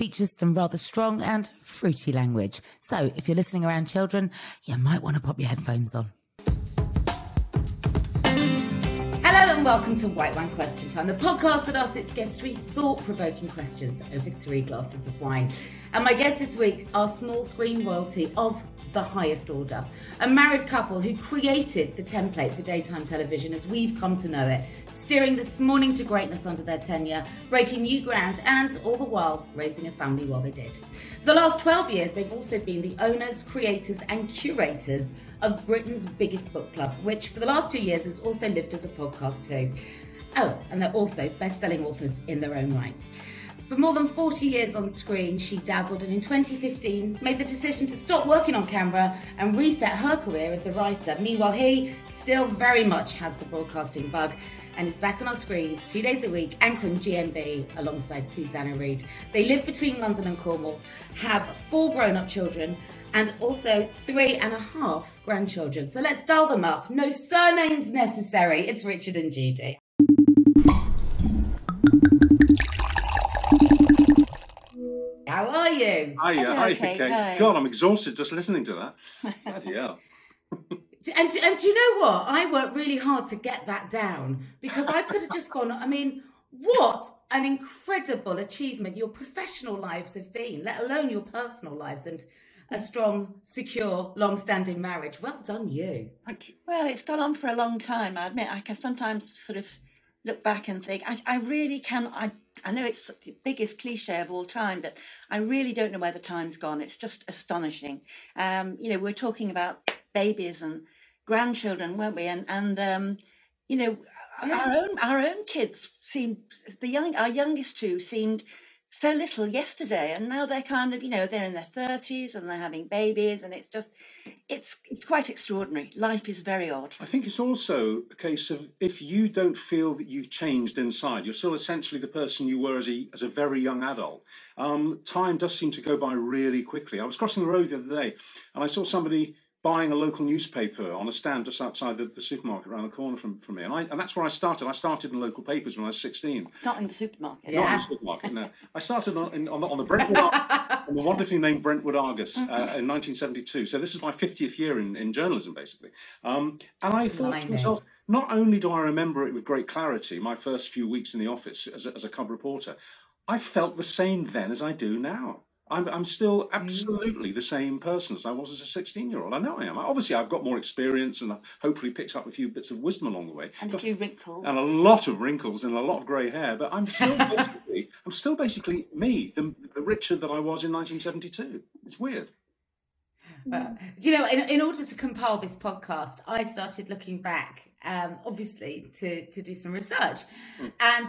features some rather strong and fruity language. So if you're listening around children, you might want to pop your headphones on. Hello and welcome to White Wine Question Time, the podcast that asks its guests three thought provoking questions over three glasses of wine. And my guests this week are small screen royalty of the highest order. A married couple who created the template for daytime television as we've come to know it, steering this morning to greatness under their tenure, breaking new ground, and all the while raising a family while they did. For the last 12 years, they've also been the owners, creators, and curators of Britain's biggest book club, which for the last two years has also lived as a podcast too. Oh, and they're also best selling authors in their own right. For more than 40 years on screen, she dazzled and in 2015 made the decision to stop working on camera and reset her career as a writer. Meanwhile, he still very much has the broadcasting bug and is back on our screens two days a week anchoring GMB alongside Susanna Reid. They live between London and Cornwall, have four grown up children, and also three and a half grandchildren. So let's dial them up. No surnames necessary. It's Richard and Judy. Are you? Hiya, uh, oh, hi, okay, okay. hi. God, I'm exhausted just listening to that. Bloody hell. And, and do you know what? I worked really hard to get that down because I could have just gone. I mean, what an incredible achievement your professional lives have been, let alone your personal lives and a strong, secure, long standing marriage. Well done, you. Thank you. Well, it's gone on for a long time. I admit, I can sometimes sort of look back and think, I, I really can. I, I know it's the biggest cliche of all time, but I really don't know where the time's gone. It's just astonishing. Um, you know, we're talking about babies and grandchildren, weren't we? And and um, you know, our own our own kids seem the young our youngest two seemed so little yesterday and now they're kind of you know they're in their 30s and they're having babies and it's just it's it's quite extraordinary life is very odd I think it's also a case of if you don't feel that you've changed inside, you're still essentially the person you were as a, as a very young adult. Um, time does seem to go by really quickly. I was crossing the road the other day and I saw somebody buying a local newspaper on a stand just outside the, the supermarket around the corner from, from me. And, I, and that's where I started. I started in local papers when I was 16. Not in the supermarket. Yeah. Not in the supermarket, no. I started on, in, on, the, on the Brentwood, on the wonderfully named Brentwood Argus uh, in 1972. So this is my 50th year in, in journalism, basically. Um, and I thought to myself, not only do I remember it with great clarity, my first few weeks in the office as a, as a cub reporter, I felt the same then as I do now. I'm, I'm still absolutely the same person as I was as a 16 year old. I know I am. Obviously, I've got more experience and I've hopefully picked up a few bits of wisdom along the way. And a few wrinkles. and a lot of wrinkles and a lot of grey hair, but I'm still basically I'm still basically me, the, the Richard that I was in 1972. It's weird. Uh, you know, in, in order to compile this podcast, I started looking back, um, obviously, to, to do some research. And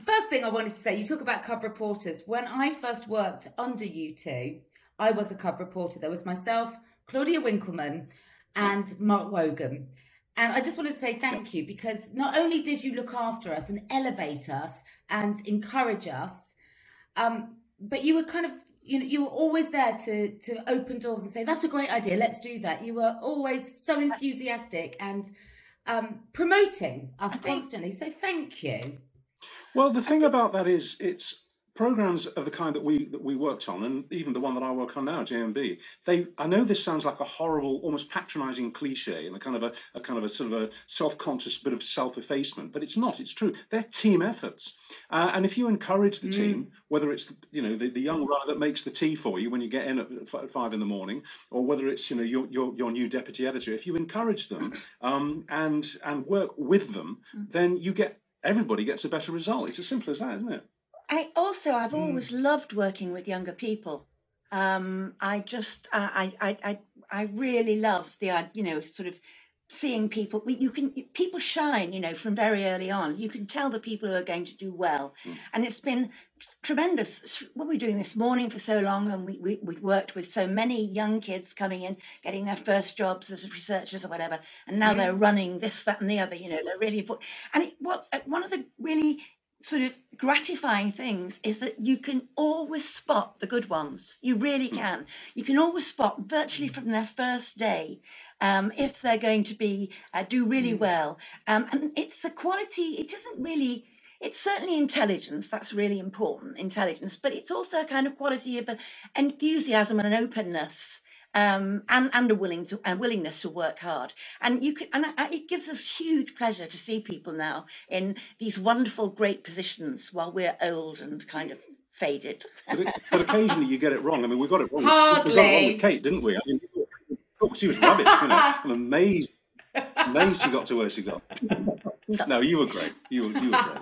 first thing I wanted to say, you talk about cub reporters. When I first worked under you two, I was a cub reporter. There was myself, Claudia Winkleman, and Mark Wogan. And I just wanted to say thank you because not only did you look after us and elevate us and encourage us, um, but you were kind of you know you were always there to to open doors and say that's a great idea let's do that you were always so enthusiastic and um promoting us constantly so thank you Well, the thing about that is, it's programs of the kind that we that we worked on, and even the one that I work on now, GMB. They, I know this sounds like a horrible, almost patronising cliche, and a kind of a, a kind of a sort of a self-conscious bit of self-effacement, but it's not. It's true. They're team efforts, uh, and if you encourage the team, whether it's the, you know the, the young runner that makes the tea for you when you get in at f- five in the morning, or whether it's you know your your, your new deputy editor, if you encourage them um, and and work with them, then you get everybody gets a better result. It's as simple as that, isn't it? I also I've always loved working with younger people. Um, I just I I I I really love the uh, you know sort of seeing people you can people shine you know from very early on you can tell the people who are going to do well and it's been tremendous what we're doing this morning for so long and we, we we've worked with so many young kids coming in getting their first jobs as researchers or whatever and now they're running this that and the other you know they're really important and it, what's uh, one of the really sort of gratifying things is that you can always spot the good ones. You really can. You can always spot virtually from their first day um, if they're going to be uh, do really well. Um, and it's a quality. It isn't really. It's certainly intelligence. That's really important. Intelligence, but it's also a kind of quality of enthusiasm and an openness um, and and a willing to a willingness to work hard. And you can and it gives us huge pleasure to see people now in these wonderful, great positions while we're old and kind of faded. But, it, but occasionally you get it wrong. I mean, we got it wrong. Hardly. We got it wrong with Kate, didn't we? I mean, oh, she was rubbish. You know, I'm amazed, amazed she got to where she got. no, you were great. You were, you were great.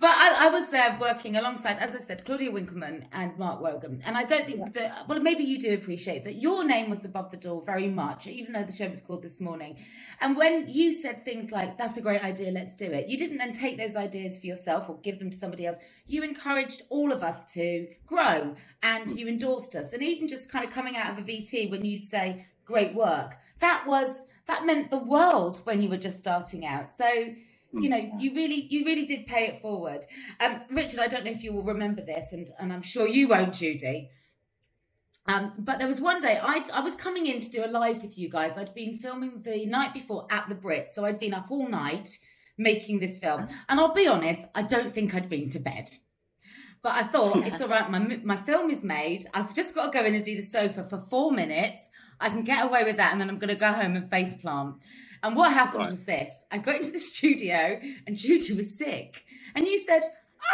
But I, I was there working alongside, as I said, Claudia Winkleman and Mark Wogan. And I don't think that, well, maybe you do appreciate that your name was above the door very much, even though the show was called this morning. And when you said things like, that's a great idea, let's do it, you didn't then take those ideas for yourself or give them to somebody else. You encouraged all of us to grow and you endorsed us. And even just kind of coming out of a VT when you'd say, great work, that was, that meant the world when you were just starting out. So, you know you really you really did pay it forward um richard i don't know if you will remember this and and i'm sure you won't judy um, but there was one day I, I was coming in to do a live with you guys. I'd been filming the night before at the Brits, so I'd been up all night making this film. And I'll be honest, I don't think I'd been to bed. But I thought it's all right. My my film is made. I've just got to go in and do the sofa for four minutes. I can get away with that, and then I'm going to go home and face plant. And what happened Right. was this: I got into the studio, and Judy was sick, and you said,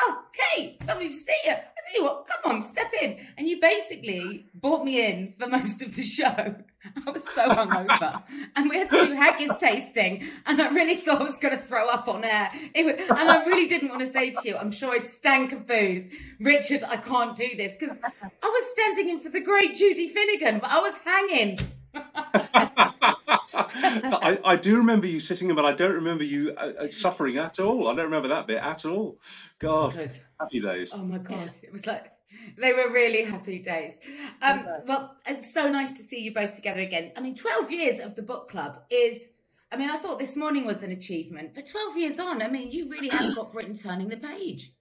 "Oh, Kate, lovely to see you." I tell you what, come on, step in. And you basically brought me in for most of the show. I was so hungover, and we had to do haggis tasting, and I really thought I was going to throw up on air. Was, and I really didn't want to say to you, I'm sure I stank of booze, Richard. I can't do this because I was standing in for the great Judy Finnegan, but I was hanging. I, I do remember you sitting, but I don't remember you uh, uh, suffering at all. I don't remember that bit at all. God, Good. happy days. Oh my god, it was like they were really happy days. Um, well, it's so nice to see you both together again. I mean, twelve years of the book club is. I mean, I thought this morning was an achievement, but twelve years on, I mean, you really have got Britain turning the page.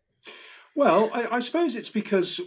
Well, I, I suppose it's because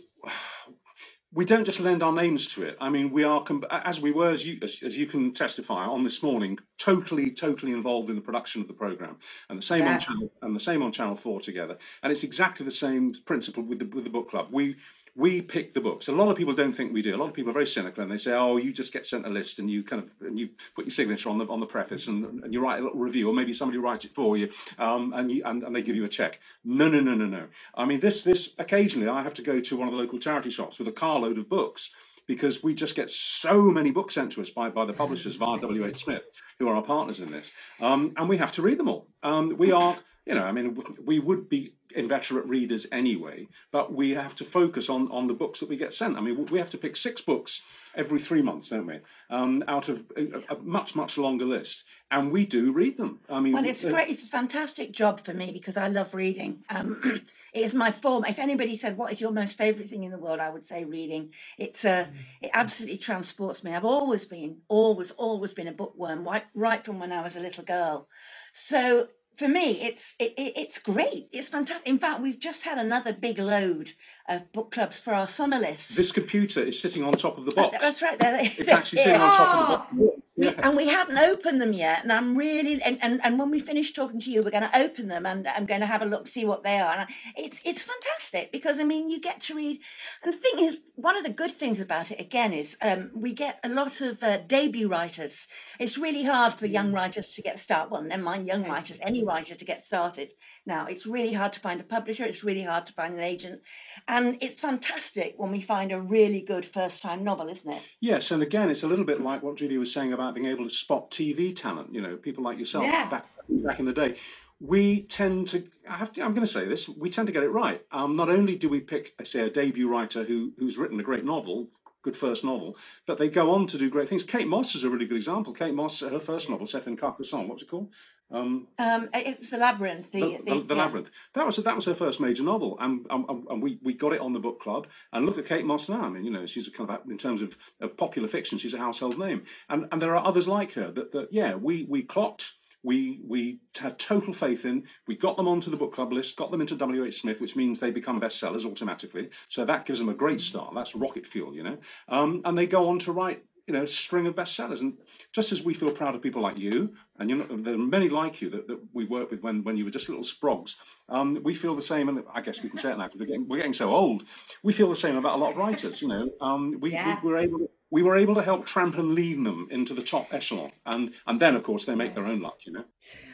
we don't just lend our names to it. I mean, we are, as we were, as you, as, as, you can testify on this morning, totally, totally involved in the production of the program, and the same yeah. on channel and the same on Channel Four together. And it's exactly the same principle with the with the book club. We we pick the books. A lot of people don't think we do. A lot of people are very cynical and they say, "Oh, you just get sent a list and you kind of and you put your signature on the on the preface and, and you write a little review, or maybe somebody writes it for you, um, and you and, and they give you a check." No, no, no, no, no. I mean, this this occasionally I have to go to one of the local charity shops with a carload of books because we just get so many books sent to us by, by the publishers via WH Smith, who are our partners in this, um, and we have to read them all. Um, we are you know, I mean, we would be inveterate readers anyway, but we have to focus on on the books that we get sent. I mean, we have to pick six books every three months, don't we? Um, out of a, a, much much longer list, and we do read them. I mean, well, it's uh, great. It's a fantastic job for me because I love reading. Um, it is my form. If anybody said what is your most favourite thing in the world, I would say reading. It's uh, it absolutely transports me. I've always been, always, always been a bookworm, right, right from when I was a little girl. So for me, it's it, it, it's great. It's fantastic. In fact, we've just had another big load of book clubs for our summer list. This computer is sitting on top of the box. That's right. There, it's actually sitting on top of the box. We, and we haven't opened them yet. And I'm really and, and, and when we finish talking to you, we're going to open them and I'm going to have a look, see what they are. And it's it's fantastic because I mean you get to read. And the thing is, one of the good things about it again is um, we get a lot of uh, debut writers. It's really hard for young writers to get started. Well, never mind young writers, any writer to get started now. It's really hard to find a publisher. It's really hard to find an agent. And it's fantastic when we find a really good first time novel, isn't it? Yes. And again, it's a little bit like what Julie was saying about being able to spot TV talent, you know, people like yourself yeah. back, back in the day. We tend to, I have to, I'm going to say this, we tend to get it right. Um, not only do we pick, say, a debut writer who, who's written a great novel, good first novel, but they go on to do great things. Kate Mosse is a really good example. Kate Mosse, her first novel set in Carcassonne, what's it called? Um, um, it was the labyrinth. The, the, the, the yeah. labyrinth. That was that was her first major novel, and, and, and we, we got it on the book club. And look at Kate Mosse now. I mean, you know, she's a kind of in terms of, of popular fiction, she's a household name. And and there are others like her that, that yeah, we we clocked. We we had total faith in. We got them onto the book club list, got them into W. H. Smith, which means they become bestsellers automatically. So that gives them a great start. That's rocket fuel, you know. Um, and they go on to write you know, string of bestsellers. And just as we feel proud of people like you, and you know, there are many like you that, that we worked with when, when you were just little sprogs, um, we feel the same. And I guess we can say it now because we're getting, we're getting so old. We feel the same about a lot of writers. You know, um, we, yeah. we were able to, we were able to help trampoline them into the top echelon, and and then of course they make their own luck. You know,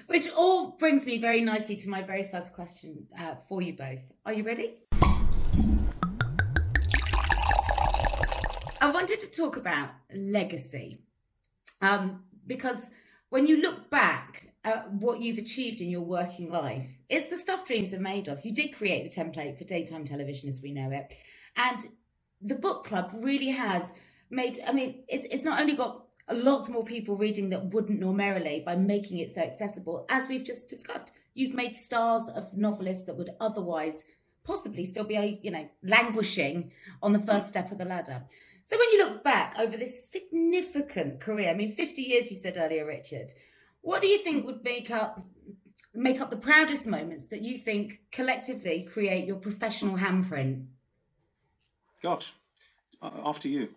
which all brings me very nicely to my very first question uh, for you both. Are you ready? Wanted to talk about legacy um, because when you look back at what you've achieved in your working life, it's the stuff dreams are made of. You did create the template for daytime television as we know it. And the book club really has made, I mean, it's, it's not only got lots more people reading that wouldn't normally by making it so accessible, as we've just discussed. You've made stars of novelists that would otherwise possibly still be, you know, languishing on the first step of the ladder. So when you look back over this significant career, I mean, 50 years, you said earlier, Richard, what do you think would make up make up the proudest moments that you think collectively create your professional handprint? Gosh, uh, after you.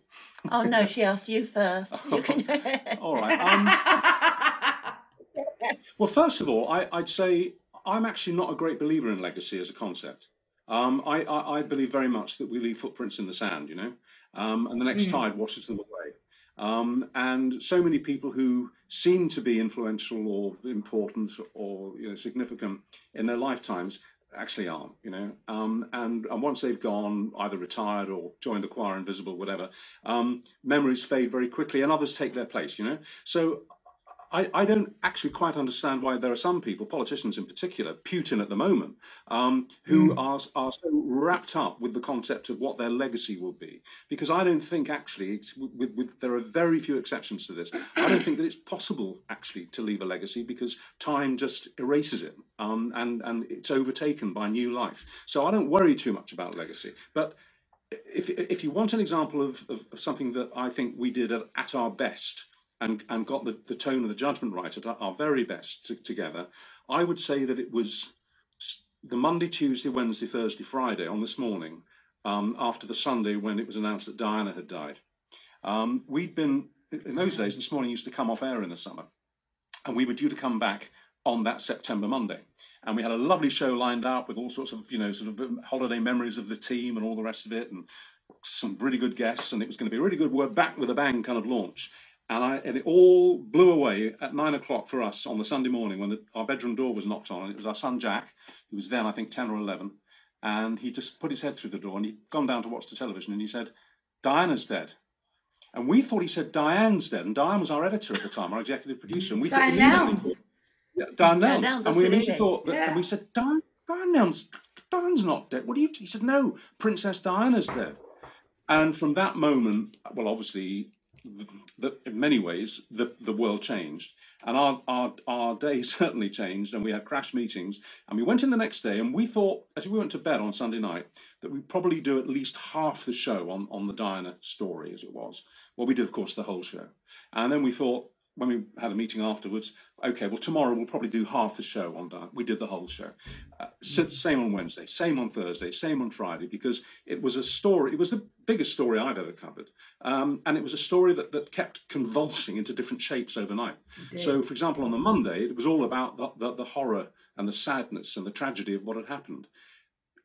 Oh no, she asked you first. You can... all right. Um, well, first of all, I, would say I'm actually not a great believer in legacy as a concept. Um, I, I, I, believe very much that we leave footprints in the sand, you know um, and the next mm. tide washes them away. Um, and so many people who seem to be influential or important or you know significant in their lifetimes actually aren't, you know. Um, and, and once they've gone, either retired or joined the choir invisible, whatever, um, memories fade very quickly and others take their place, you know. So I, I, don't actually quite understand why there are some people, politicians in particular, Putin at the moment, um, who mm. are, are so wrapped up with the concept of what their legacy will be. Because I don't think actually, with, with, there are very few exceptions to this, I don't think that it's possible actually to leave a legacy because time just erases it um, and, and it's overtaken by new life. So I don't worry too much about legacy. But if, if you want an example of, of, of something that I think we did at, at our best, and, and got the, the tone of the judgment right at our very best to, together, I would say that it was the Monday, Tuesday, Wednesday, Thursday, Friday on this morning um, after the Sunday when it was announced that Diana had died. Um, we'd been, in those days, this morning used to come off air in the summer, and we were due to come back on that September Monday. And we had a lovely show lined up with all sorts of, you know, sort of um, holiday memories of the team and all the rest of it, and some really good guests. And it was going to be a really good work back with a bang kind of launch. And, I, and it all blew away at nine o'clock for us on the Sunday morning when the, our bedroom door was knocked on. And it was our son Jack, who was then, I think, 10 or 11. And he just put his head through the door and he'd gone down to watch the television and he said, Diana's dead. And we thought he said Diane's dead. And Diane was our editor at the time, our executive producer. And we Diane thought, yeah, Diane Diane Nelmes. Nelmes, and we immediately thought, that, Yeah. and we said, Diane, Diane Diane's not dead. What do you? He said, no, Princess Diana's dead. And from that moment, well, obviously, the, in many ways, the, the world changed. And our, our, our day certainly changed, and we had crash meetings. And we went in the next day, and we thought, as we went to bed on Sunday night, that we'd probably do at least half the show on, on the Diana story, as it was. Well, we did, of course, the whole show. And then we thought, when we had a meeting afterwards, okay, well, tomorrow we'll probably do half the show on Diana. We did the whole show. Uh, s- same on Wednesday, same on Thursday, same on Friday, because it was a story, it was the biggest story I've ever covered. Um, and it was a story that, that kept convulsing into different shapes overnight. So, for example, on the Monday, it was all about the, the, the horror and the sadness and the tragedy of what had happened.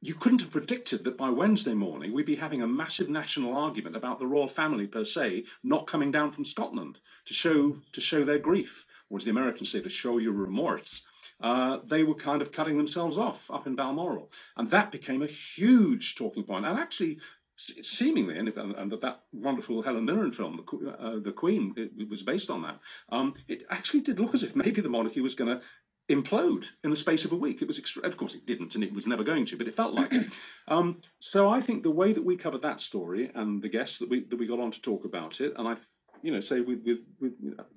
You couldn't have predicted that by Wednesday morning we'd be having a massive national argument about the royal family per se not coming down from Scotland to show to show their grief, or as the Americans say, to show your remorse. Uh, they were kind of cutting themselves off up in Balmoral, and that became a huge talking point. And actually, seemingly, and, and, that wonderful Helen Mirren film, The, uh, the Queen, it, it was based on that. Um, it actually did look as if maybe the monarchy was going to implode in the space of a week. It was, extra- of course, it didn't, and it was never going to, but it felt like it. Um, so I think the way that we covered that story and the guests that we that we got on to talk about it, and I, you know, say with with, with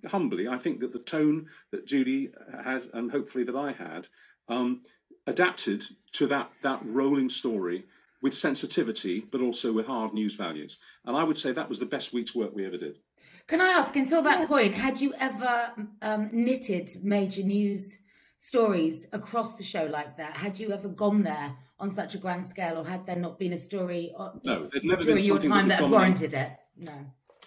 humbly, I think that the tone that Judy had and hopefully that I had um, adapted to that that rolling story with sensitivity, but also with hard news values. And I would say that was the best week's work we ever did. Can I ask, until that point, had you ever um, knitted major news stories across the show like that? Had you ever gone there on such a grand scale, or had there not been a story uh, No, there'd never been during your something that time that had warranted it? No.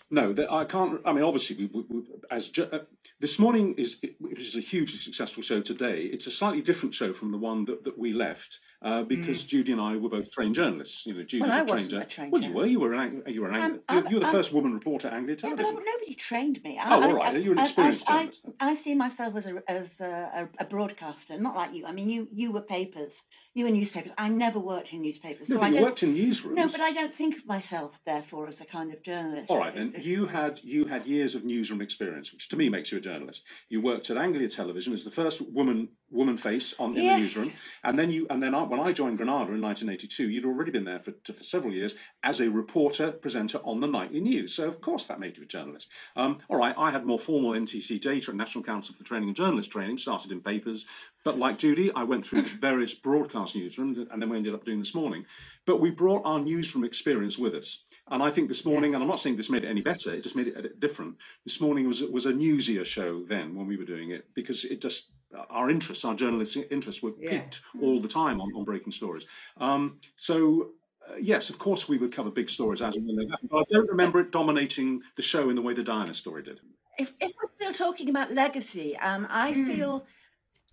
No, that I can't. I mean, obviously, we, we, we as uh, this morning is which is a hugely successful show today. It's a slightly different show from the one that, that we left uh, because Judy and I were both trained journalists. You know, Judy Mm. Well, I a trained wasn't a trained Well, you were. You were an you were an I'm- you're, I'm- you're the first woman reporter at Anglia Television. Yeah, but nobody trained me. I, Oh, all right. I- You're an experienced I, journalist. I, I see myself as a as a, a, broadcaster, not like you. I mean, you you were papers, you were newspapers. I never worked in newspapers, no, so I you worked in newsrooms. No, but I don't think of myself, therefore, as a kind of journalist. All right, then you had you had years of newsroom experience, which to me makes you a journalist. You worked at Anglia Television as the first woman woman face on in Yes. the newsroom, and then you and then I, when I joined Granada in 1982, you'd already been there for, to, for several years as a reporter presenter on the nightly news. So of course that made you a journalist. Um, all right, I had more formal NTC data at National Council for Training and Journalist Training, started in papers, but like Judy, I went through various broadcast newsrooms, and then we ended up doing this morning. But we brought our newsroom experience with us, and I think this morning, and I'm not saying this made it any better, it just made it a bit different. This morning was was a newsier show then when we were doing it because it just our interests, our journalists' interests, were Yeah. piqued all the time on, on breaking stories. Um, so. Uh, yes, of course we would cover big stories as and when they happen, but I don't remember it dominating the show in the way the Diana story did. if, if we're still talking about legacy, um, I feel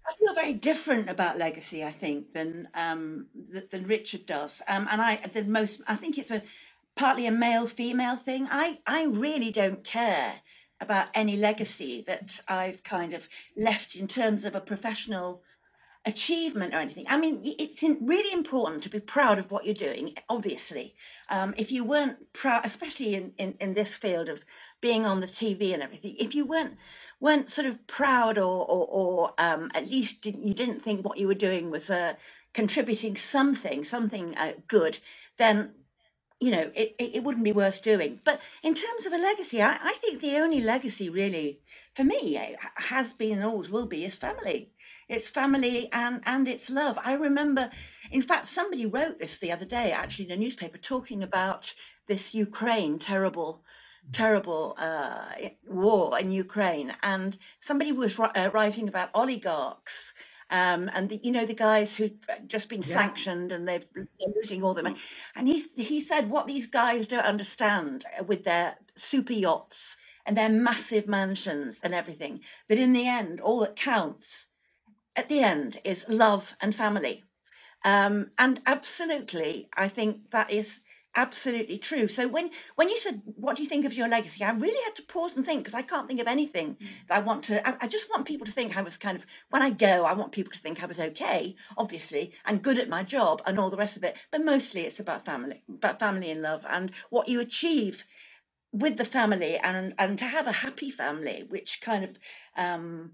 I feel very different about legacy. I think than um, th- than Richard does, um, and I the most I think it's a partly a male female thing. I I really don't care about any legacy that I've kind of left in terms of a professional achievement or anything. I mean, it's really important to be proud of what you're doing, obviously. Um, if you weren't proud, especially in, in, in this field of being on the TV and everything, if you weren't weren't sort of proud or or, or um, at least didn't, you didn't think what you were doing was uh, contributing something, something uh, good, then you know it, it, it wouldn't be worth doing. But in terms of a legacy, I, I think the only legacy really for me eh, has been and always will be is family. It's family and and it's love. I remember, in fact, somebody wrote this the other day, actually, in a newspaper, talking about this Ukraine terrible, terrible uh, war in Ukraine, and somebody was uh, writing about oligarchs Um, and the, you know the guys who've just been sanctioned and they've they're losing all their money. And he he said what these guys don't understand uh, with their super yachts and their massive mansions and everything, But in the end, all that counts at the end is love and family. Um, and absolutely, I think that is absolutely true. So when when you said, "What do you think of your legacy?" I really had to pause and think because I can't think of anything that I want to. I, I just want people to think I was kind of when I go. I want people to think I was okay, obviously, and good at my job and all the rest of it. But mostly, it's about family, about family and love, and what you achieve with the family, and and to have a happy family, which kind of. Um,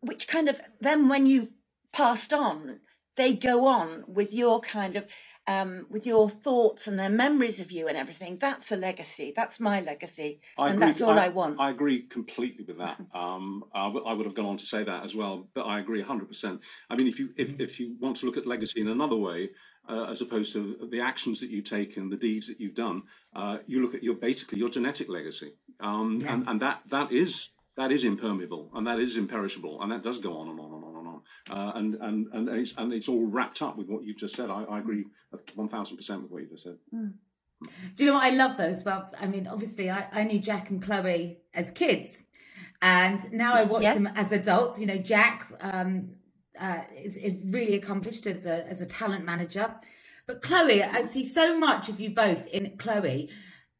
which kind of then when you've passed on they go on with your kind of um, with your thoughts and their memories of you and everything that's a legacy that's my legacy I and agree. that's all i, want I agree completely with that. Um, I, w- I would have gone on to say that as well, but I agree 100%. I mean, if you if, if you want to look at legacy in another way, uh, as opposed to the actions that you take and the deeds that you've done, uh, you look at your basically your genetic legacy, um, and and that that is that is impermeable and that is imperishable and that does go on and on and on. Uh, and and and it's and it's all wrapped up with what you've just said. I, I agree 1,000% with what you just said. Do you know what I love though as well? I mean, obviously, I, I knew Jack and Chloe as kids, and now I watch Yeah. them as adults. You know, Jack um, uh, is, is really accomplished as a as a talent manager, but Chloe, I see so much of you both in Chloe,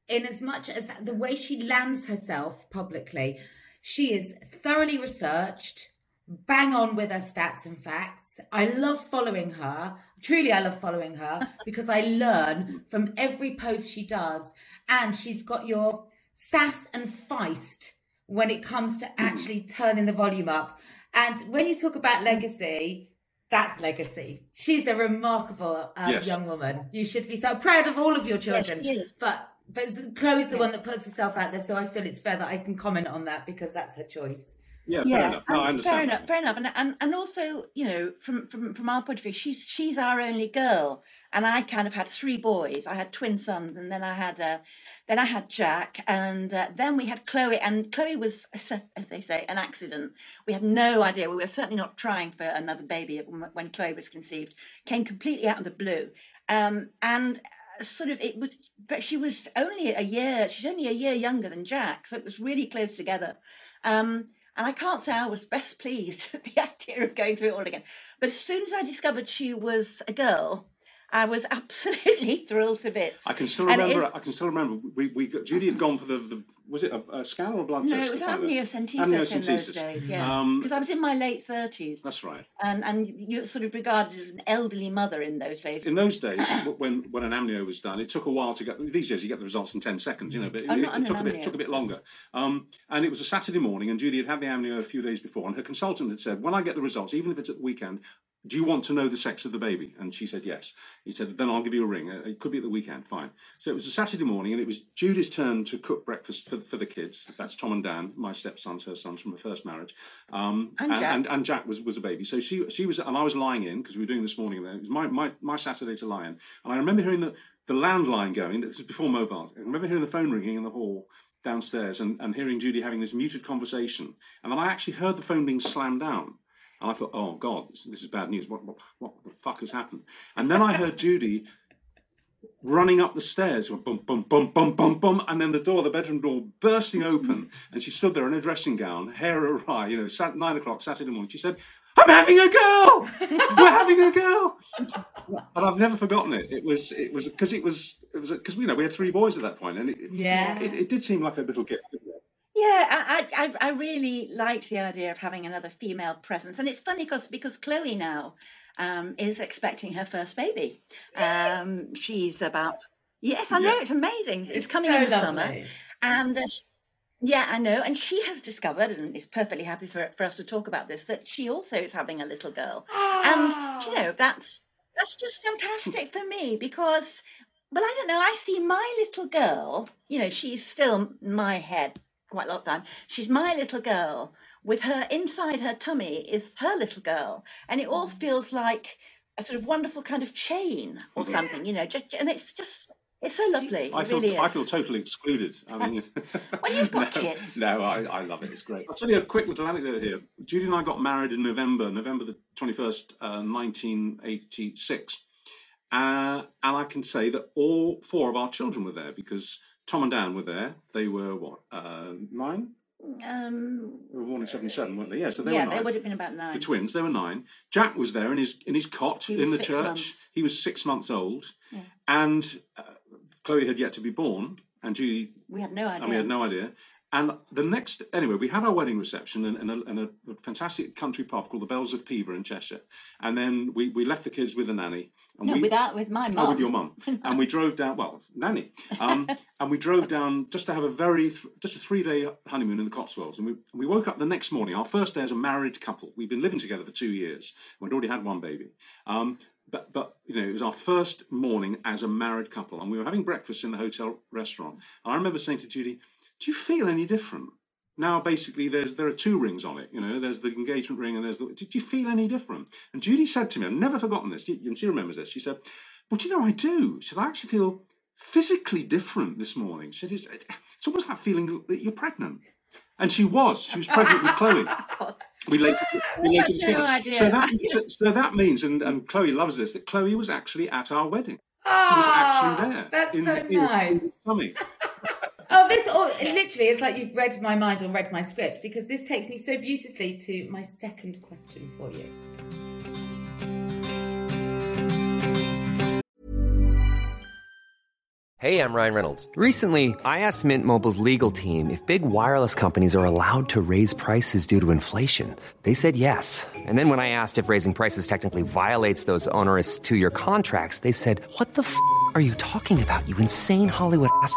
in as much as the way she lands herself publicly, she is thoroughly researched, bang on with her stats and facts. I love following her. Truly, I love following her because I learn from every post she does. And she's got your sass and feist when it comes to actually turning the volume up. And when you talk about legacy, that's legacy. She's a remarkable um, Yes. young woman. You should be so proud of all of your children. is. But but Chloe's the one that puts herself out there, so I feel it's fair that I can comment on that because that's her choice. Yeah, fair enough. No, I understand. fair enough, fair enough, and, and and also, you know, from from from our point of view, she's she's our only girl, and I kind of had three boys. I had twin sons, and then I had uh, then I had Jack, and uh, then we had Chloe, and Chloe was, as they say, an accident. We had no idea. We were certainly not trying for another baby when when Chloe was conceived. Came completely out of the blue, um, and uh, sort of it was, but she was only a year. She's only a year younger than Jack, so it was really close together. Um, and I can't say I was best pleased at the idea of going through it all again. But as soon as I discovered she was a girl, I was absolutely thrilled to bits. I can still And remember. I can still remember. We, we got, Judy had gone for the, the was it a, a scan or a blood no, test? it was out- amniocentesis in those days, yeah. Um, Because I was in my late thirties. That's right. And and you're sort of regarded as an elderly mother in those days. In those days, when when an amnio was done, it took a while to get. These days, you get the results in ten seconds, you know, but it, I'm it- it an took a bit amnio. took a bit longer. Um, and it was a Saturday morning, and Judy had had the amnio a few days before, and her consultant had said, "When I get the results, even if it's at the weekend." Do you want to know the sex of the baby? And she said yes. He said, then I'll give you a ring. Uh, It could be at the weekend, fine. So it was a Saturday morning, and it was Judy's turn to cook breakfast for, for the kids. That's Tom and Dan, my stepsons, her sons from her first marriage. Um, And Jack. and, and Jack was, was a baby. So she she was, and I was lying in because we were doing this morning. It was my, my, my Saturday to lie in. And I remember hearing the, the landline going. This is before mobile. I remember hearing the phone ringing in the hall downstairs and, and hearing Judy having this muted conversation. And then I actually heard the phone being slammed down. And I thought, oh God, this, this is bad news. What, what, what the fuck has happened? And then I heard Judy running up the stairs, bum, bum, bum, bum, bum, bum, and then the door, the bedroom door bursting mm-hmm. open. And she stood there in a dressing gown, hair awry, you know, sat nine o'clock Saturday morning. She said, I'm having a girl! We're having a girl! And I've never forgotten it. It was, it was, because it was, it was, because, you know, we had three boys at that point, and it, Yeah. it, it did seem like a little gift. Yeah, I, I, I I really liked the idea of having another female presence, and it's funny because because Chloe now um, is expecting her first baby. Um, she's about yes, I know it's amazing. It's, It's coming so in the summer, and uh, yeah, I know, and she has discovered, and is perfectly happy for for us to talk about this, that she also is having a little girl, and you know that's that's just fantastic for me because. Well, I don't know. I see my little girl, you know, she's still my head quite a lot of time. She's my little girl. With her inside her tummy is her little girl. And it all feels like a sort of wonderful kind of chain or something, you know, just, and it's just, It's so lovely. I it feel really. I feel totally excluded. I mean, Well, you've got no, kids. No, I, I love it. It's great. I'll tell you a quick little anecdote here. Judy and I got married in November, November the twenty first, uh, nineteen eighty six, uh, and I can say that all four of our children were there because Tom and Dan were there. They were what uh, nine? Um, They were born in seventy seven, weren't they? Yeah, so they yeah, were nine. they would have been about nine. the twins. They were nine. Jack was there in his in his cot in the church. months. He was six months old, Yeah. and uh, Chloe had yet to be born, and Judy We had no idea. and we had no idea. And the next, anyway, we had our wedding reception in, in, a, in a fantastic country pub called the Bells of Peover in Cheshire. And then we, we left the kids with a nanny. And no, we, without with my Oh, mum. with your mum. and we drove down, well, nanny. Um, and we drove down just to have a very, th- just a three day honeymoon in the Cotswolds. And we, we woke up the next morning, our first day as a married couple. We'd been living together for two years. We'd already had one baby. Um, but, but you know, it was our first morning as a married couple, and we were having breakfast in the hotel restaurant. And I remember saying to Judy, "Do you feel any different?" Now, basically, there's there are two rings on it. You know, there's the engagement ring, and there's the. Did you feel any different? And Judy said to me, I've never forgotten this. She remembers this. She said, "Well, do you know, I do." She said, "I actually feel physically different this morning." She said, "It's, it's almost like feeling that you're pregnant." And she was. She was pregnant with Chloe. We later, we later had no discovered. idea. So that, so, so that means, and, and Chloe loves this, that Chloe was actually at our wedding. She was Ah, actually there. that's in- so in- in nice. Oh, this all, literally, it's like you've read my mind or read my script because this takes me so beautifully to my second question for you. Hey, I'm Ryan Reynolds. Recently, I asked Mint Mobile's legal team if big wireless companies are allowed to raise prices due to inflation. They said yes. And then when I asked if raising prices technically violates those onerous two year contracts, they said, What the f are you talking about, you insane Hollywood ass?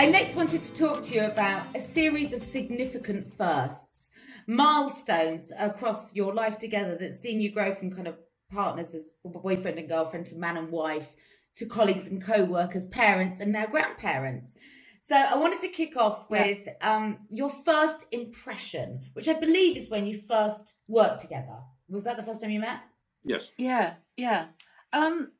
I next wanted to talk to you about a series of significant firsts, milestones across your life together that's seen you grow from kind of partners as boyfriend and girlfriend to man and wife to colleagues and co-workers, parents, and now grandparents. So I wanted to kick off Yeah. with um, your first impression, which I believe is when you first worked together. Was that the first time you met? Yes. Yeah, yeah. Um,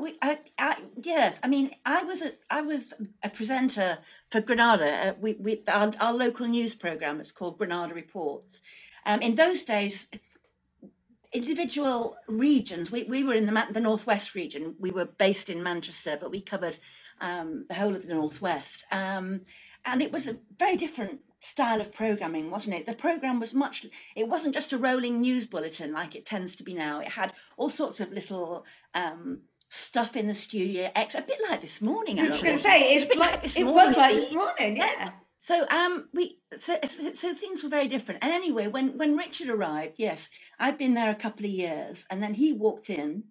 we, I, I, yes. I mean, I was a, I was a presenter for Granada. Uh, we, we, our, our local news program. It's called Granada Reports. Um, in those days, individual regions. We, we were in the the northwest region. We were based in Manchester, but we covered um, the whole of the northwest. Um, and it was a very different style of programming, wasn't it? The program was much. It wasn't just a rolling news bulletin like it tends to be now. It had all sorts of little. Um, Stuff in the studio, ex- a bit like this morning. I was going to say It's a it's bit like, this it morning. was like this morning, yeah. So um we so, so so things were very different. And anyway, when when Richard arrived, yes, I'd been there a couple of years, and then he walked in,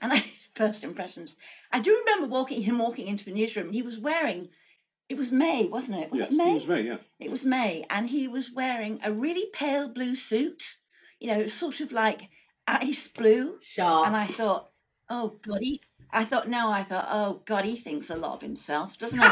and I first impressions. I do remember walking him walking into the newsroom. He was wearing, it was May, wasn't it? Was yes. it May? It was May, yeah. It was May, and he was wearing a really pale blue suit. You know, sort of like ice blue. Sharp. And I thought, Oh God, he, I thought no, I thought, oh God, he thinks a lot of himself, doesn't he?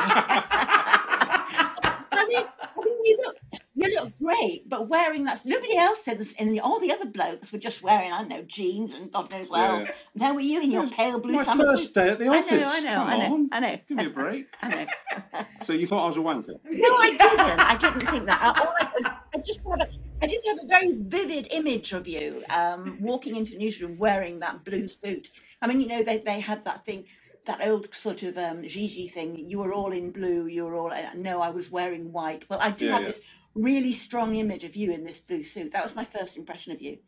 I mean, I mean, you look, you look great, but wearing that. Nobody else said this, and all the other blokes were just wearing, I don't know, jeans and God knows what Yeah, else. yeah. And there were you in your pale blue My summer first suit. day at the I office. know, I know, Come I know, on. I know. Give me a break. I know. So you thought I was a wanker? No, I didn't. I didn't think that. I, all I, I just have a, I just have a very vivid image of you um, walking into the newsroom wearing that blue suit. I mean, you know, they, they had that thing, that old sort of um, Gigi thing. You were all in blue. You were all. Uh, no, I was wearing white. Well, I do Yeah, have yeah. this really strong image of you in this blue suit. That was my first impression of you.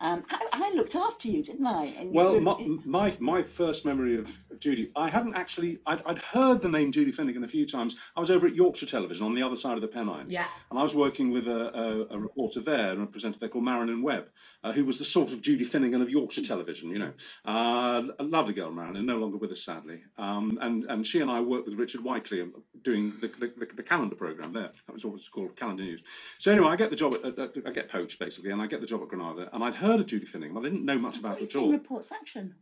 Um, I, I looked after you, didn't I? And Well, were- my, my my first memory of, of Judy, I hadn't actually, I'd, I'd heard the name Judy Finnegan a few times. I was over at Yorkshire Television on the other side of the Pennines. Yeah. And I was working with a, a, a reporter there and a presenter there called Marilyn Webb, uh, who was the sort of Judy Finnegan of Yorkshire Television, you know. Uh, a lovely girl, Marilyn, no longer with us, sadly. Um, and, and she and I worked with Richard Whiteley um, doing the, the, the, the calendar programme there. That was what it was called, Calendar News. So anyway, I get the job, at, at, at- I get poached basically, and I get the job at Granada. And I'd heard of Judy but I didn't know much about her at all. reports action.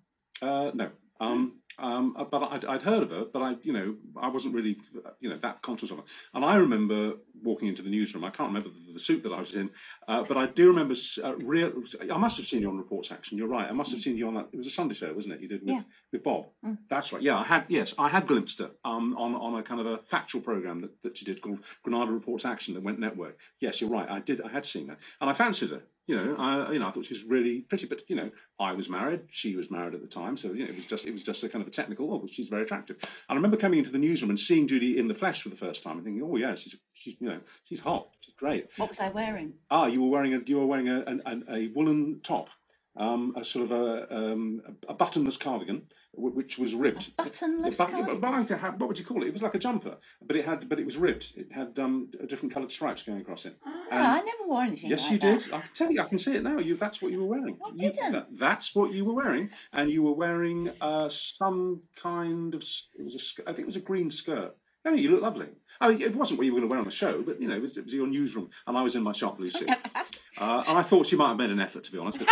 Uh, no. Um, um, uh, but I'd, I'd heard of her, but I, you know, I wasn't really, you know, that conscious of her. And I remember walking into the newsroom. I can't remember the, the suit that I was in, uh, but I do remember. Uh, real, I must have seen you on Reports Action. You're right. I must have seen you on that. It was a Sunday show, wasn't it? You did with, Yeah. with Bob. That's right. Yeah, I had. Yes, I had glimpsed her um, on on a kind of a factual program that, that she did called Granada Reports Action that went network. Yes, you're right. I did. I had seen her, and I fancied her. You know, I you know I thought she was really pretty, but you know, I was married, she was married at the time, so you know it was just it was just a kind of a technical. Oh, well, she's very attractive. And I remember coming into the newsroom and seeing Judy in the flesh for the first time and thinking, oh yeah, she's she's you know she's hot, she's great. What was I wearing? Ah, you were wearing a you were wearing a an, a woolen top, um, a sort of a um, a buttonless cardigan, which was ribbed. A buttonless but- cardigan? but like what would you call it? It was like a jumper, but it had but it was ribbed. It had um, different coloured stripes going across it. Ah, I never wore anything Yes, like you that. did. I can tell you. I can see it now. You. That's what you were wearing. I You- didn't. that- that's what you were wearing, and you were wearing uh, some kind of. It was a. I think it was a green skirt. I mean, you look lovely. I mean, it wasn't what you were going to wear on the show, but you know, it was, it was your newsroom, and I was in my sharp blue suit, uh, and I thought she might have made an effort, to be honest. But,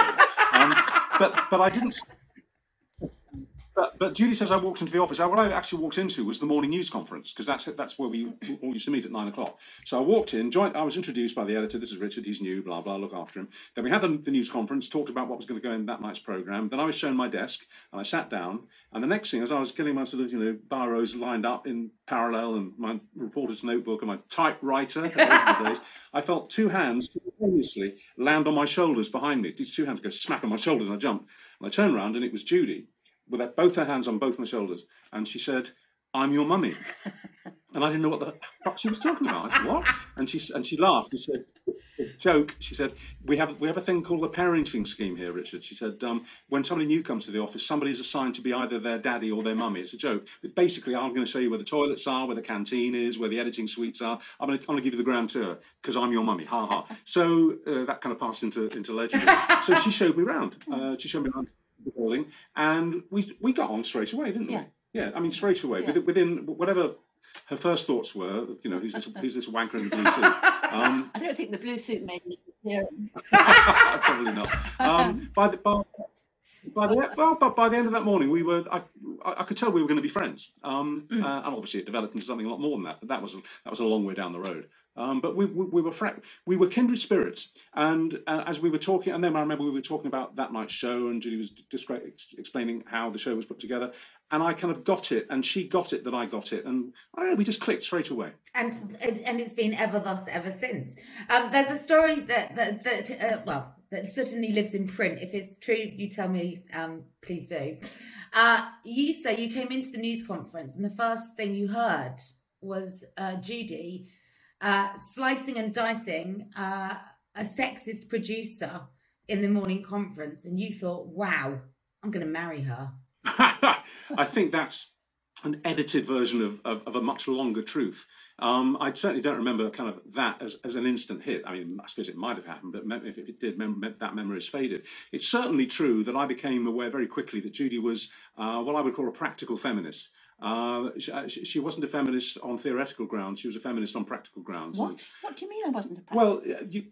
um, but but I didn't. But, but Judy says I walked into the office. What I actually walked into was the morning news conference because that's that's where we all used to meet at nine o'clock. So I walked in, joined. I was introduced by the editor. This is Richard. He's new. Blah blah. Look after him. Then we had the, the news conference, talked about what was going to go in that night's program. Then I was shown my desk and I sat down. And the next thing, as I was getting my sort of you know biros lined up in parallel and my reporter's notebook and my typewriter, days, I felt two hands simultaneously land on my shoulders behind me. These two hands go smack on my shoulders, and I jumped. And I turned around, and it was Judy with her- both her hands on both my shoulders, and she said, "I'm your mummy." And I didn't know what the fuck she was talking about. I said, "What?" And she and she laughed. She said, "Joke." She said, "We have we have a thing called a parenting scheme here, Richard." She said, um, "When somebody new comes to the office, somebody is assigned to be either their daddy or their mummy. It's a joke. But basically, I'm going to show you where the toilets are, where the canteen is, where the editing suites are. I'm going to, I'm going to give you the grand tour because I'm your mummy. Ha ha." So uh, that kind of passed into into legend. so she showed me around. Uh, she showed me around building, and we we got on straight away, didn't we? Yeah, I mean straight away. Within, within whatever her first thoughts were, you know, who's this who's this wanker in the blue suit? Um, I don't think the blue suit made me appearance. probably not. Um, by the by, by the well, but by the end of that morning, we were. I, I could tell we were going to be friends. Um, uh, and obviously, it developed into something a lot more than that. But that was that was a long way down the road. Um, but we, we, we were fra- we were kindred spirits, and uh, as we were talking, and then I remember we were talking about that night's show, and Judy was descri- ex- explaining how the show was put together, and I kind of got it, and she got it that I got it, and I don't know, we just clicked straight away. and and it's been ever thus ever since. Um, there's a story that that, that uh, well that certainly lives in print. If it's true, you tell me. Um, please do. Uh, you say you came into the news conference, and the first thing you heard was uh, Judy uh, slicing and dicing uh, a sexist producer in the morning conference, and you thought, "Wow, I'm going to marry her." I think that's an edited version of, of, of a much longer truth. Um, I certainly don't remember kind of that as, as an instant hit. I mean, I suppose it might have happened, but if it did, mem- that memory is faded. It's certainly true that I became aware very quickly that Judy was uh, what I would call a practical feminist. Uh, she, uh, she she wasn't a feminist on theoretical grounds; she was a feminist on practical grounds. What? What do you mean I wasn't a Well, uh, you,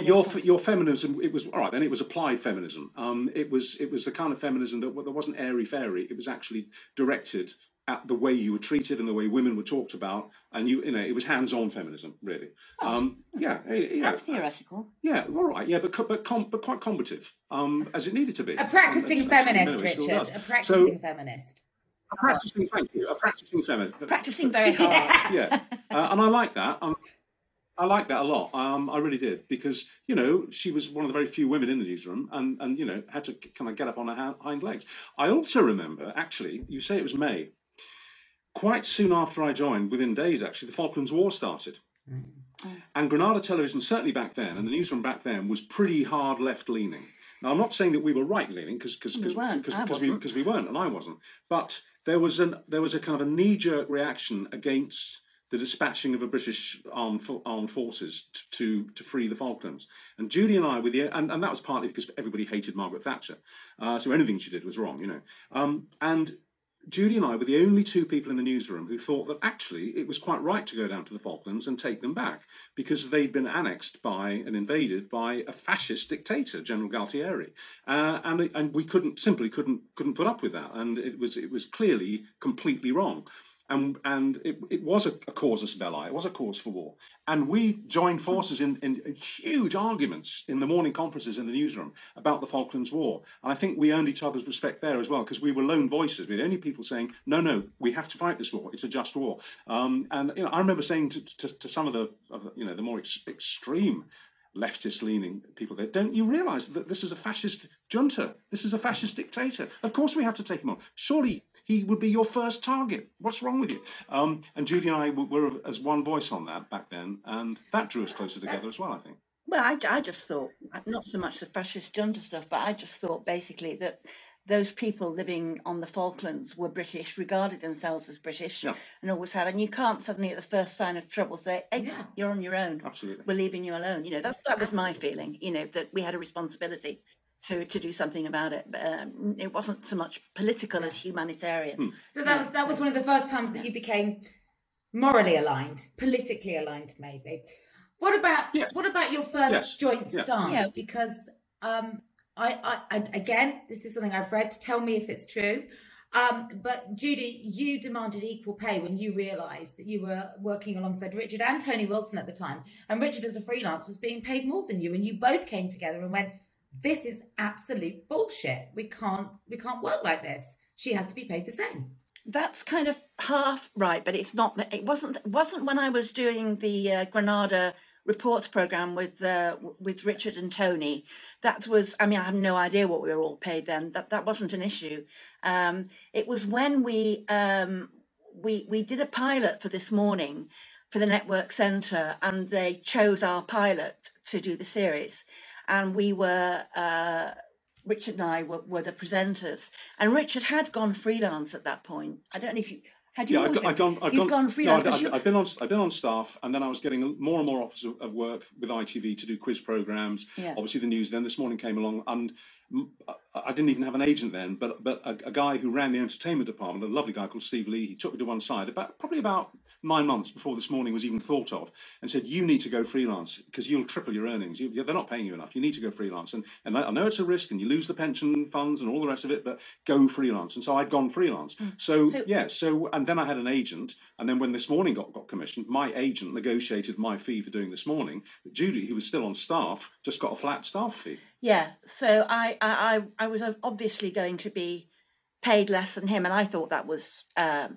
your your feminism it was all right then it was applied feminism um it was it was the kind of feminism that that wasn't airy fairy it was actually directed at the way you were treated and the way women were talked about and you you know it was hands-on feminism really um yeah yeah theoretical. yeah all right yeah but but com- but quite combative um as it needed to be A practicing And that's- that's- feminist, no, Richard. does. A So- practicing feminist. A practicing thank you a practicing feminist Practicing very hard. yeah, uh, and I like that. Um, I like that a lot. Um, I really did because you know she was one of the very few women in the newsroom, and and you know had to kind of get up on her hind legs. I also remember actually, you say it was May. Quite soon after I joined, within days actually, the Falklands War started. And Granada Television, certainly back then, and the newsroom back then, was pretty hard left leaning. Now, I'm not saying that we were right leaning because because because we because we weren't, and I wasn't. But there was an there was a kind of a knee jerk reaction against the dispatching of a British armed armed forces t- to to free the Falklands. And Judy and I were the and, and that was partly because everybody hated Margaret Thatcher, uh, so anything she did was wrong, you know. Um, and Judy and I were the only two people in the newsroom who thought that actually it was quite right to go down to the Falklands and take them back because they'd been annexed by and invaded by a fascist dictator, General Galtieri, uh, and and we couldn't simply couldn't couldn't put up with that, and it was it was clearly completely wrong. And, and it, it was a, a belli, it was a cause for war. And we joined forces in, in huge arguments in the morning conferences in the newsroom about the Falklands War. And I think we earned each other's respect there as well, because we were lone voices. We were the only people saying, no, no, we have to fight this war. It's a just war. Um, and you know, I remember saying to, to, to some of the, of, the, you know, the more ex- extreme leftist leaning people there, don't you realize that this is a fascist junta? This is a fascist dictator. Of course we have to take him on. Surely he would be your first target. What's wrong with you? Um, and Judy and I were, were as one voice on that back then, and that drew us closer together as well, I think. Well, I, I just thought, not so much the fascist junta stuff, but I just thought basically that those people living on the Falklands were British, regarded themselves as British, Yeah. and always had. And you can't suddenly, at the first sign of trouble, say, "Hey, Yeah. you're on your own. Absolutely. We're leaving you alone." You know, that's that was my feeling. You know, that we had a responsibility to to do something about it. But, um, it wasn't so much political as humanitarian. Hmm. So that was that was one of the first times that you became morally aligned, politically aligned, maybe. What about Yes. what about your first Yes. joint Yeah. stance? Yeah. Because um, I, I, I again, this is something I've read. Tell me if it's true. Um, but Judy, you demanded equal pay when you realised that you were working alongside Richard and Tony Wilson at the time, and Richard, as a freelance, was being paid more than you, and you both came together and went, "This is absolute bullshit. We can't, we can't work like this. She has to be paid the same." That's kind of half right, but it's not. It wasn't. Wasn't when I was doing the uh, Granada reports program with uh, with Richard and Tony. That was. I mean, I have no idea what we were all paid then. That that wasn't an issue. Um, it was when we um, we we did a pilot for this morning for the network centre, and they chose our pilot to do the series, and we were. Uh, Richard and I were, were the presenters, and Richard had gone freelance at that point. I don't know if you had you. Yeah, I've, I've gone. I've gone, gone no, freelance. I've, 'cause I've- I've been on. I've been on staff, and then I was getting more and more offers of, of work with ITV to do quiz programs. Yeah. Obviously, the news. Then this morning came along, and I- I didn't even have an agent then, but but a, a guy who ran the entertainment department, a lovely guy called Steve Leahy, he took me to one side about probably about nine months before this morning was even thought of, and said, "You need to go freelance because you'll triple your earnings. You, they're not paying you enough. You need to go freelance." And and I know it's a risk, and you lose the pension funds and all the rest of it, but go freelance. And so I'd gone freelance. So, So- yeah, so and then I had an agent, and then when this morning got got commissioned, my agent negotiated my fee for doing this morning. But Judy, who was still on staff, just got a flat staff fee. Yeah, so I, I, I I was obviously going to be paid less than him, and I thought that was um,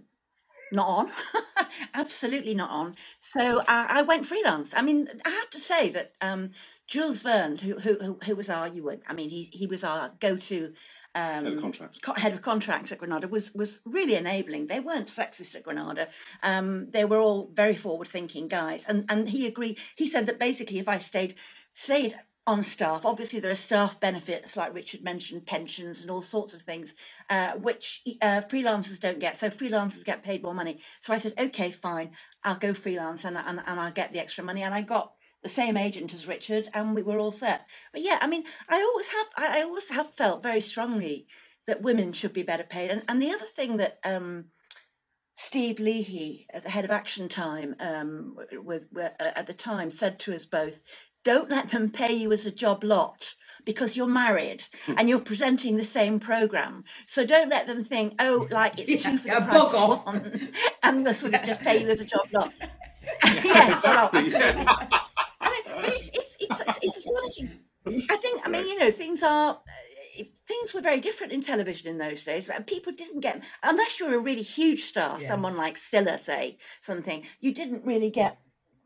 not on, absolutely not on. So I, I went freelance. I mean, I have to say that um, Jules Verne, who, who who who was our you would, I mean, he he was our go-to. Um, Head of contracts. co- head of contracts at Granada was was really enabling. They weren't sexist at Granada. Um, they were all very forward thinking guys, and and he agreed. He said that basically, if I stayed stayed on staff, obviously there are staff benefits like Richard mentioned, pensions and all sorts of things, uh, which uh, freelancers don't get. So freelancers get paid more money. So I said, okay, fine, I'll go freelance and and, and I'll get the extra money, and I got the same agent as Richard, and we were all set. But yeah, I mean, I always have, I always have felt very strongly that women should be better paid. And and the other thing that um, Steve Leahy, at the head of Action Time, um, was uh, at the time said to us both, don't let them pay you as a job lot because you're married Hmm. and you're presenting the same program. So don't let them think, oh, like it's Yeah, two for yeah, the price of one, and we'll sort of just pay you as a job lot. yes, well, yeah. I mean, but it's, it's, it's, it's, it's astonishing. I think, I mean, you know, things are. uh, Things were very different in television in those days. People didn't get, unless you were a really huge star, Yeah. someone like Cilla, say something, you didn't really get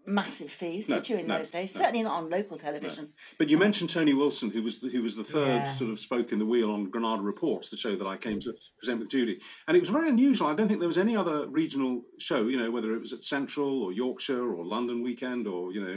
massive fees, No, did you, in no, those days? no. Certainly not on local television. But you mentioned Tony Wilson, who was the, who was the third Yeah. sort of spoke in the wheel on Granada Reports, the show that I came to present with Judy, and it was very unusual. I don't think there was any other regional show, you know, whether it was at Central or Yorkshire or London Weekend or you know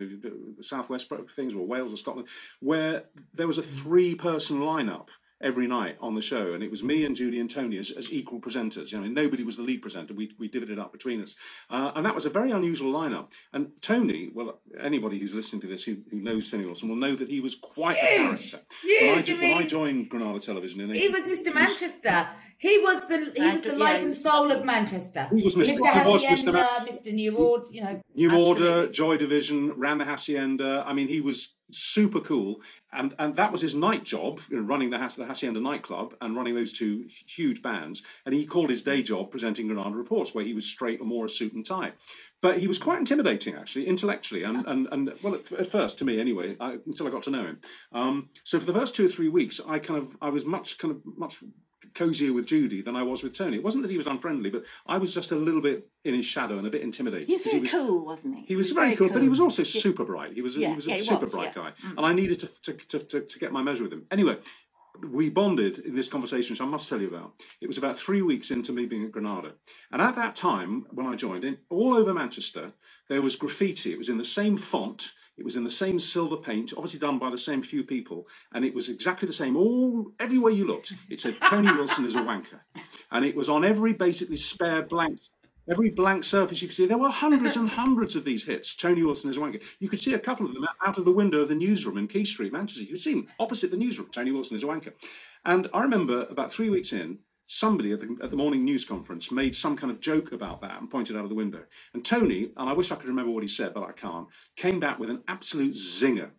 the Southwest things or Wales or Scotland, where there was a three-person lineup every night on the show, and it was me and Judy and Tony as, as equal presenters. You know, nobody was the lead presenter. We we divided it up between us, uh, and that was a very unusual lineup. And Tony, well, anybody who's listening to this who, who knows Tony Wilson will know that he was quite a Huge, character. when, I, huge, jo- I when I joined Granada Television in He was Mr. Manchester. He was the he was the life and soul of Manchester. He was Mr. Mr. he was Mr. Hacienda, Manchester. Mr. New Order, you know. New Order. Joy Division, ran the Hacienda. I mean, he was super cool, and and that was his night job, you know, running the, the Hacienda nightclub and running those two huge bands. And he called his day job presenting Granada Reports, where he was straight and wore a suit and tie. But he was quite intimidating, actually, intellectually, and and, and well, at, at first to me anyway, I, until I got to know him. Um, so for the first two or three weeks, I kind of I was much kind of much cozier with Judy than I was with Tony. It wasn't that he was unfriendly, but I was just a little bit in his shadow and a bit intimidated. He was very was, cool, wasn't he? he was very cool, but he was also Yeah. super bright. He was a, Yeah, he was a yeah, super was, bright guy, Mm. and I needed to, to, to, to, to get my measure with him. Anyway, we bonded in this conversation, which I must tell you about. It was about three weeks into me being at Granada, and at that time when I joined, in all over Manchester there was graffiti. It was in the same font. It was in the same silver paint, obviously done by the same few people, and it was exactly the same. All everywhere you looked, it said Tony Wilson is a wanker, and it was on every basically spare blank Every blank surface you could see, there were hundreds and hundreds of these hits. Tony Wilson is a wanker. You could see a couple of them out of the window of the newsroom in Quay Street, Manchester. You could see them opposite the newsroom. Tony Wilson is a wanker. And I remember about three weeks in, somebody at the, at the morning news conference made some kind of joke about that and pointed out of the window. And Tony, and I wish I could remember what he said, but I can't, came back with an absolute zinger.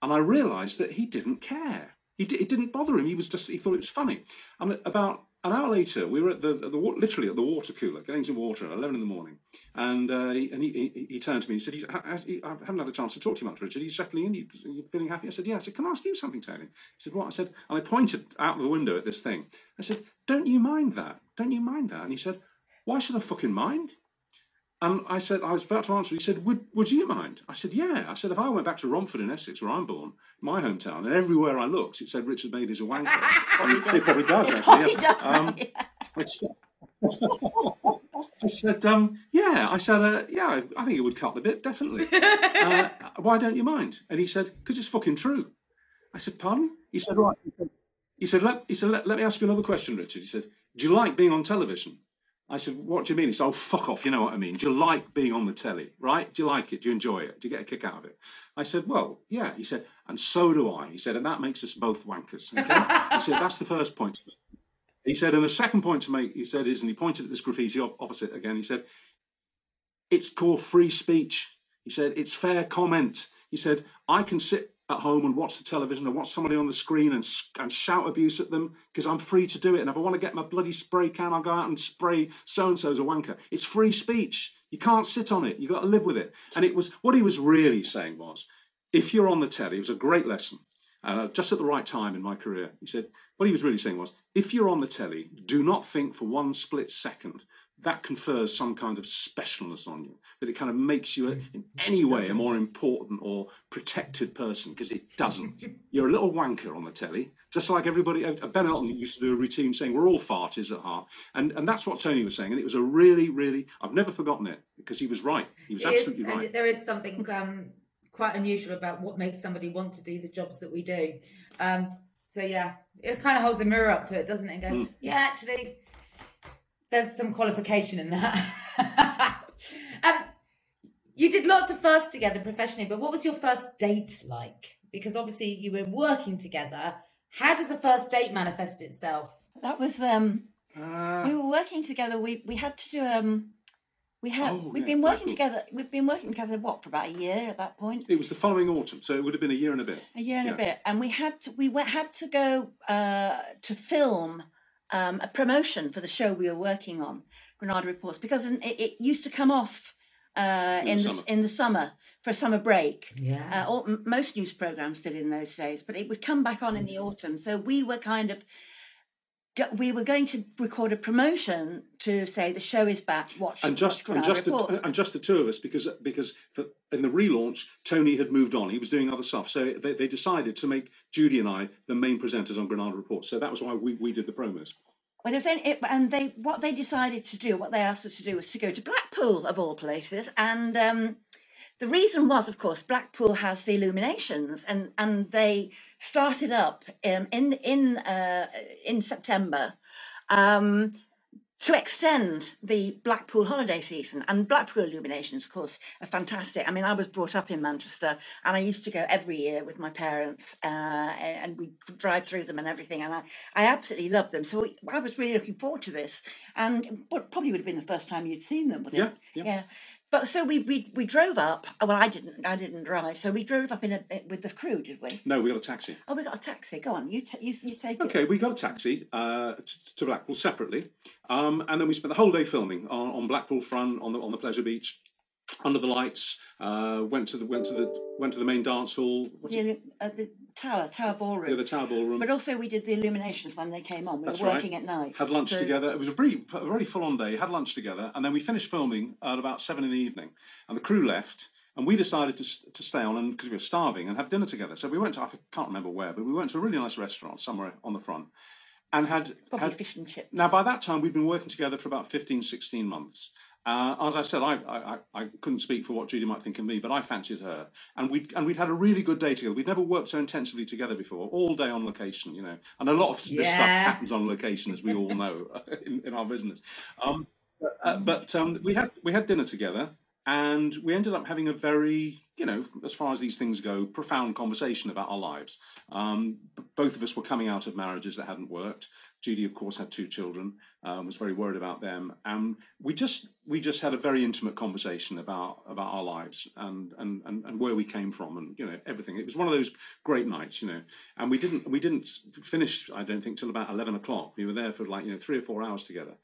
And I realised that he didn't care. He di- it didn't bother him. He was just he thought it was funny. And about an hour later, we were at the, at the literally at the water cooler, getting some water at eleven in the morning. And uh, he, and he, he, he turned to me. and said, I haven't had a chance to talk to you much, Richard. Are you settling in? Are you, are you feeling happy? I said, Yeah. I said, Can I ask you something, Tony? He said, What? I said, and I pointed out the window at this thing. I said, Don't you mind that? Don't you mind that? And he said, Why should I fucking mind? And I said, I was about to answer. He said, "Would would you mind?" I said, "Yeah." I said, "If I went back to Romford in Essex, where I'm born, my hometown, and everywhere I looked, it said Richard Madeley is a wanker." I mean, it probably does actually. probably yeah. does Um, yeah. it's- I said, um, "Yeah." I said, uh, "Yeah, I think it would cut the bit definitely." uh, why don't you mind? And he said, "Because it's fucking true." I said, "Pardon?" He said, "Right." He said, "Let he said let, let me ask you another question, Richard." He said, "Do you like being on television?" I said, "What do you mean?" He said, "Oh, fuck off. You know what I mean. Do you like being on the telly? Right? Do you like it? Do you enjoy it? Do you get a kick out of it?" I said, "Well, yeah." He said, "And so do I." He said, "And that makes us both wankers." Okay? he said, "That's the first point." He said, and the second point to make, he said, is, and he pointed at this graffiti opposite again. He said, "It's called free speech." He said, "It's fair comment." He said, "I can sit." At home and watch the television and watch somebody on the screen and, and shout abuse at them because I'm free to do it. And if I want to get my bloody spray can, I'll go out and spray so and so's a wanker. It's free speech. You can't sit on it. You've got to live with it. And it was what he was really saying was if you're on the telly, it was a great lesson. Uh, just at the right time in my career, he said, what he was really saying was, if you're on the telly, do not think for one split second that confers some kind of specialness on you, that it kind of makes you a, in any way a more important or protected person, because it doesn't. You're a little wanker on the telly, just like everybody. Ben Elton used to do a routine saying, we're all farters at heart. And, and that's what Tony was saying. And it was a really, really, I've never forgotten it, because he was right. He was It is- absolutely and right. There is something um, quite unusual about what makes somebody want to do the jobs that we do. Um, so yeah, it kind of holds a mirror up to it, doesn't it? And go, yeah, actually, there's some qualification in that. um, you did lots of firsts together professionally, but what was your first date like? Because obviously you were working together. How does a first date manifest itself? That was um Uh, we were working together. We we had to do um We have. Oh, we've yeah, been working Blackpool. together. We've been working together what for about a year at that point. It was the following autumn, so it would have been a year and a bit. A year and Yeah. a bit, and we had to, we went, had to go uh, to film um, a promotion for the show we were working on, Granada Reports, because it, it used to come off uh, In the in the summer. in the summer for a summer break. Yeah. Uh, all, m- most news programs did in those days, but it would come back on in the autumn. So we were kind of go- we were going to record a promotion to say the show is back. Watch and just watch and just the, Reports. and just the two of us because because for, in the relaunch Tony had moved on he was doing other stuff so they, they decided to make Judy and I the main presenters on Granada Report so that was why we, we did the promos Well, was only, it, and they what they decided to do, what they asked us to do, was to go to Blackpool of all places, and um, the reason was, of course, Blackpool has the illuminations, and and they started up um, in in uh, in September. Um, to extend the Blackpool holiday season. And Blackpool illuminations, of course, are fantastic. I mean, I was brought up in Manchester and I used to go every year with my parents uh, and we drive through them and everything. And I, I absolutely loved them. So we- I was really looking forward to this. And probably would have been the first time you'd seen them, would Yeah, it? yeah. But so we, we we drove up. Well, I didn't. I didn't drive. So we drove up in a with the crew, did we? no we got a taxi Oh, we got a taxi. Go on, you ta you, you take it. okay we got a taxi uh, t- to Blackpool separately um, and then we spent the whole day filming on, on Blackpool front on the on the pleasure beach under the lights uh, went to the went to the went to the main dance hall what's The, uh, the tower, tower ballroom. yeah, the tower ballroom But also we did the illuminations when they came on. We That's were right. working at night. Had lunch So- together. It was a very, a very full-on day. Had lunch together, and then we finished filming at about seven in the evening. And the crew left, and we decided to to stay on, and because we were starving, and have dinner together. So we went to I can't remember where, but we went to a really nice restaurant somewhere on the front, and had Probably had fish and chips. now, by that time, we'd been working together for about 15, 16 months. Uh, as I said, I, I, I- couldn't speak for what Judy might think of me, but I fancied her. And we'd, and we'd had a really good day together. We'd never worked so intensively together before, all day on location, you know. And a lot of this stuff happens on location, as we all know in, in our business. Um, but uh, but um, we, had, we had dinner together, and we ended up having a very, you know, as far as these things go, profound conversation about our lives. Um, both of us were coming out of marriages that hadn't worked. Judy, of course, had two children, um, was very worried about them, and we just we just had a very intimate conversation about about our lives and and and, and where we came from, and you know everything. It was one of those great nights, you know, and we didn't we didn't finish. I don't think till about eleven o'clock. We were there for like you know three or four hours together.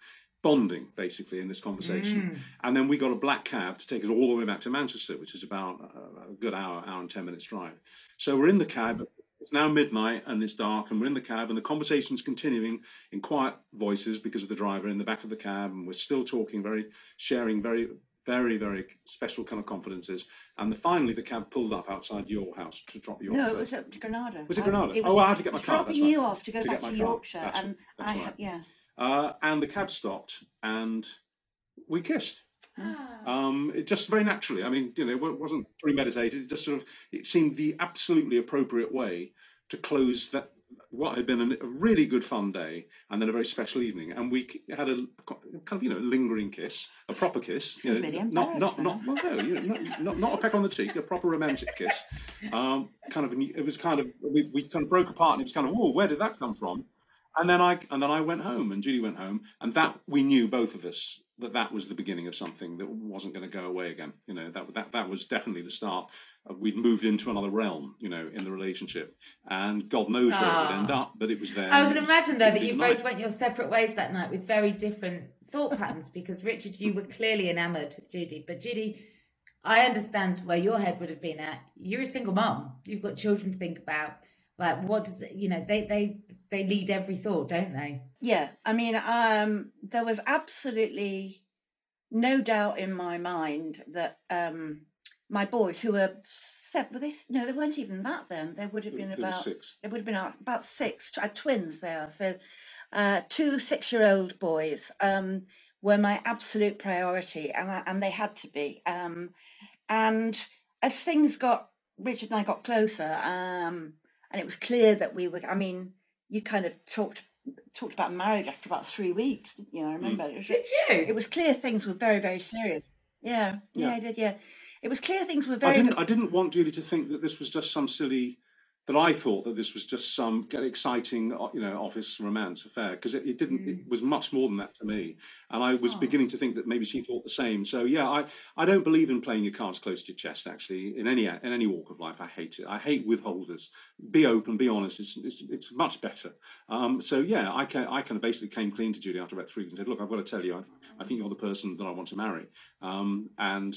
Bonding basically in this conversation, and then we got a black cab to take us all the way back to Manchester, which is about uh, a good hour, hour and ten minutes drive. So we're in the cab. It's now midnight and it's dark, and we're in the cab, and the conversation's continuing in quiet voices because of the driver in the back of the cab, and we're still talking, very sharing very, very, very special kind of confidences. And the, finally, the cab pulled up outside your house to drop you off. No, it was at Granada. Was it I- Granada? Oh, I had to get my was car, Dropping right. you off to go To back to. Yorkshire, and I right. yeah. Uh, and the cab stopped, and we kissed. Um, it just very naturally. I mean, you know, it wasn't premeditated. It just sort of it seemed the absolutely appropriate way to close that what had been a really good fun day and then a very special evening. And we had a kind of you know lingering kiss, a proper kiss. You know, not not not well, no, you know, not, not not a peck on the cheek, a proper romantic kiss. Um, kind of it was kind of we, we kind of broke apart and it was kind of oh where did that come from? And then I and then I went home, and Judy went home, and that we knew both of us that that was the beginning of something that wasn't going to go away again. You know that that that was definitely the start. of We'd moved into another realm, you know, in the relationship, and God knows where it would end Ah. up, but it was there. I would imagine though that you both night. went your separate ways that night with very different thought patterns because Richard, you were clearly enamoured with Judy, but Judy, I understand where your head would have been at. You're a single mom. You've got children to think about. Like, what does it, you know? They they they lead every thought, don't they? Yeah, I mean, um, there was absolutely no doubt in my mind that um, my boys, who were seven, were they, no, they weren't even that then. They would have been about six. They would have been about, about six. Uh, twins they are. So, uh, two six-year-old boys um, were my absolute priority, and I, and they had to be. Um, and as things got, Richard and I got closer, um, and it was clear that we were. I mean, you kind of talked talked about marriage after about three weeks. You know, I mm. remember. It was, Did you? it was clear things were very, very serious. Yeah, yeah, Yeah. I did. Yeah, it was clear things were very. I didn't. I didn't want Julie to think that this was just some silly that I thought that this was just some exciting, uh, you know, office romance affair because it, it, didn't. It was much more than that to me, and I was Oh. beginning to think that maybe she thought the same. So yeah, I I don't believe in playing your cards close to your chest. Actually, in any in any walk of life, I hate it. I hate withholders. Be open, be honest. It's it's, it's much better. Um, so yeah, I can I kind of basically came clean to Judy after about three weeks and said, look, I've got to tell you, I, I think you're the person that I want to marry, um, and.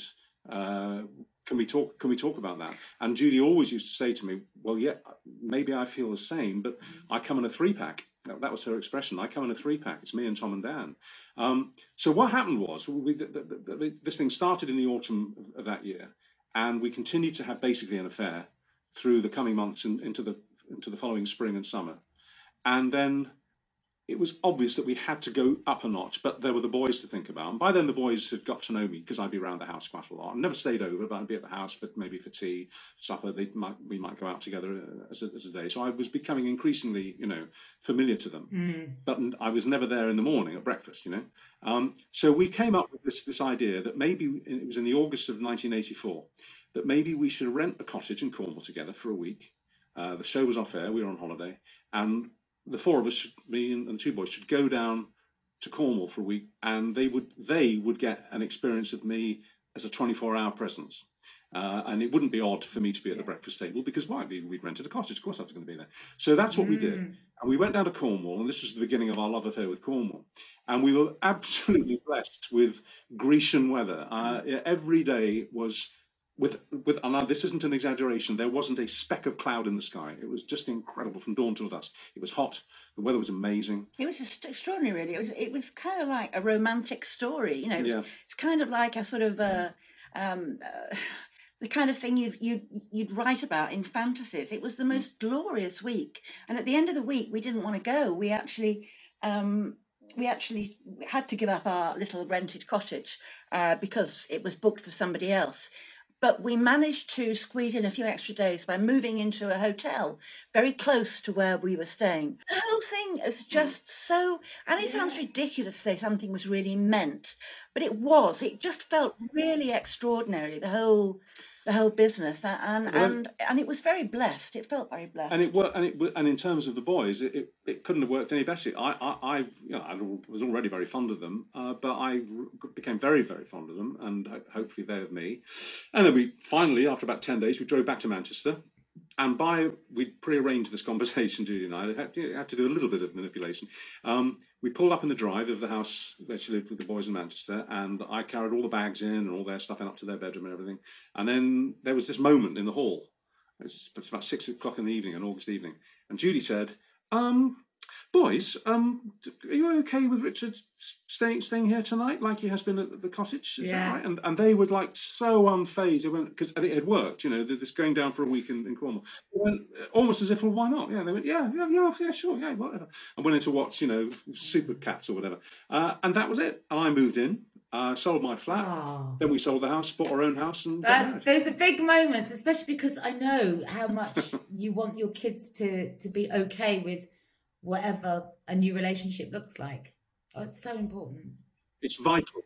Uh, can we talk can we talk about that? And judy always used to say to me well yeah maybe i feel the same but i come in a three pack that, was her expression. I come in a three pack it's me and tom and dan. Um, so what happened was we, the, the, the, this thing started in the autumn of, of that year and we continued to have basically an affair through the coming months and into the into the following spring and summer. And then it was obvious that we had to go up a notch, but there were the boys to think about. And by then, the boys had got to know me because I'd be around the house quite a lot. I never stayed over, but I'd be at the house for maybe for tea, for supper. They might we might go out together uh, as a, as a day. So I was becoming increasingly, you know, familiar to them. Mm. But I was never there in the morning at breakfast, you know. Um, so we came up with this this idea that maybe it was in the August of 1984 that maybe we should rent a cottage in Cornwall together for a week. Uh, the show was off air. We were on holiday, and the four of us, should, me and, two boys, should go down to Cornwall for a week, and they would they would get an experience of me as a 24-hour presence. Uh, and it wouldn't be odd for me to be at the breakfast table because why? We, we'd rented a cottage. Of course, I was going to be there. So that's what we did. Mm. And we went down to Cornwall, and this was the beginning of our love affair with Cornwall. And we were absolutely blessed with Grecian weather. Uh, every day was with with and now this isn't an exaggeration there wasn't a speck of cloud in the sky it was just incredible from dawn till dusk it was hot the weather was amazing It was just extraordinary, really. It was it was kind of like a romantic story, you know. It was, Yeah. It's kind of like a sort of uh, um, uh, the kind of thing you'd you'd you'd write about in fantasies. It was the most glorious week, and at the end of the week, we didn't want to go. We actually. Um, we actually had to give up our little rented cottage uh, because it was booked for somebody else. But we managed to squeeze in a few extra days by moving into a hotel very close to where we were staying. The whole thing is hmm. just so, and it sounds ridiculous to say something was really meant, but it was. It just felt really extraordinary. The whole, the whole business, and Well, and and it was very blessed. It felt very blessed. and it worked and it and in terms of the boys it, it, it couldn't have worked any better i i, I you know i was already very fond of them uh, but I became very very fond of them and hopefully they of me and then we finally after about 10 days we drove back to manchester and by we prearranged this conversation judy and i had, had to do a little bit of manipulation um, we pulled up in the drive of the house where she lived with the boys in manchester and i carried all the bags in and all their stuff in up to their bedroom and everything. And then there was this moment in the hall. It's, about six o'clock in the evening, an August evening, and Judy said, "Um, boys, um, are you okay with Richard staying staying here tonight, like he has been at the cottage? Is Yeah. that right?" And and they were like so unfazed. They went because it had worked, you know, this going down for a week in, in Cornwall. Went uh, almost as if, well, why not? Yeah, they went, yeah, yeah, yeah, yeah, sure, yeah, whatever. And went in to watch, you know, Super Cats or whatever, uh, and that was it. And I moved in, uh, sold my flat. Oh. Then we sold the house, bought our own house, and That's, those are big moments, especially because I know how much you want your kids to to be okay with whatever a new relationship looks like. Oh, it's so important. it's vital.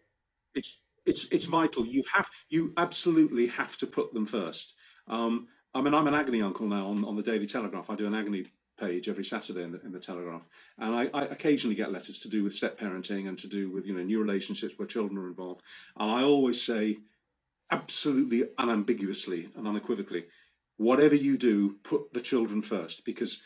It's it's it's vital. You have you absolutely have to put them first. Um, I mean, I'm an agony uncle now on, on the Daily Telegraph. I do an agony page every Saturday in the, in the Telegraph, and I, I occasionally get letters to do with step parenting and to do with you know new relationships where children are involved. And I always say, absolutely unambiguously and unequivocally, whatever you do, put the children first because